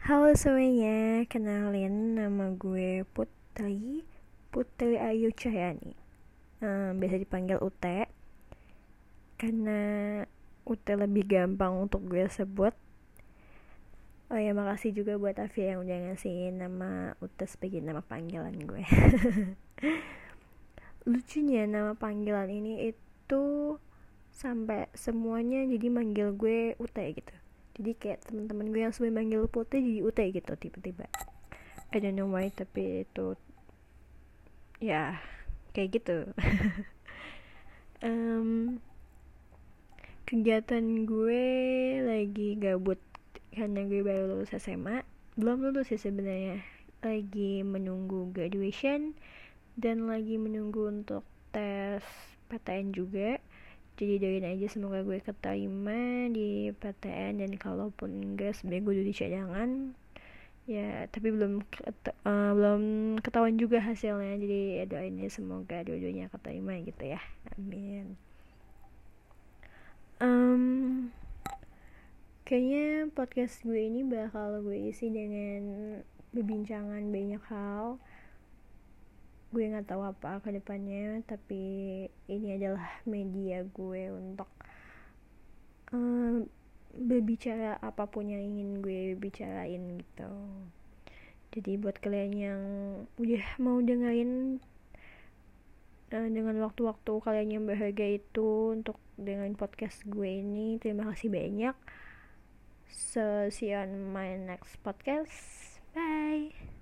Halo semuanya, kenalin nama gue Putri Putri Ayu Cahyani. Um, Biasa dipanggil Ute Karena Ute lebih gampang untuk gue sebut. Oh ya makasih juga buat Afi yang udah ngasih nama Ute sebagai nama panggilan gue. Lucunya nama panggilan ini itu Sampai semuanya jadi manggil gue Ute gitu jadi kayak teman-teman gue yang sebelum manggil putih jadi ute gitu tiba-tiba. I don't know why tapi itu ya kayak gitu. Um, kegiatan gue lagi gabut karena gue baru lulus SMA belum lulus sih sebenarnya. Lagi menunggu graduation dan lagi menunggu untuk tes PTN juga jadi doain aja semoga gue keterima di PTN dan kalaupun enggak sebenarnya gue udah di cadangan. Ya tapi belum ket, uh, belum ketahuan juga hasilnya jadi ya doain aja semoga dua-duanya keterima gitu ya. Amin. Um, kayaknya podcast gue ini bakal gue isi dengan perbincangan banyak hal gue nggak tahu apa ke depannya tapi ini adalah media gue untuk uh, berbicara apa pun yang ingin gue bicarain gitu. Jadi buat kalian yang udah mau dengerin uh, dengan waktu-waktu kalian yang berharga itu untuk dengan podcast gue ini terima kasih banyak. So see you on my next podcast. Bye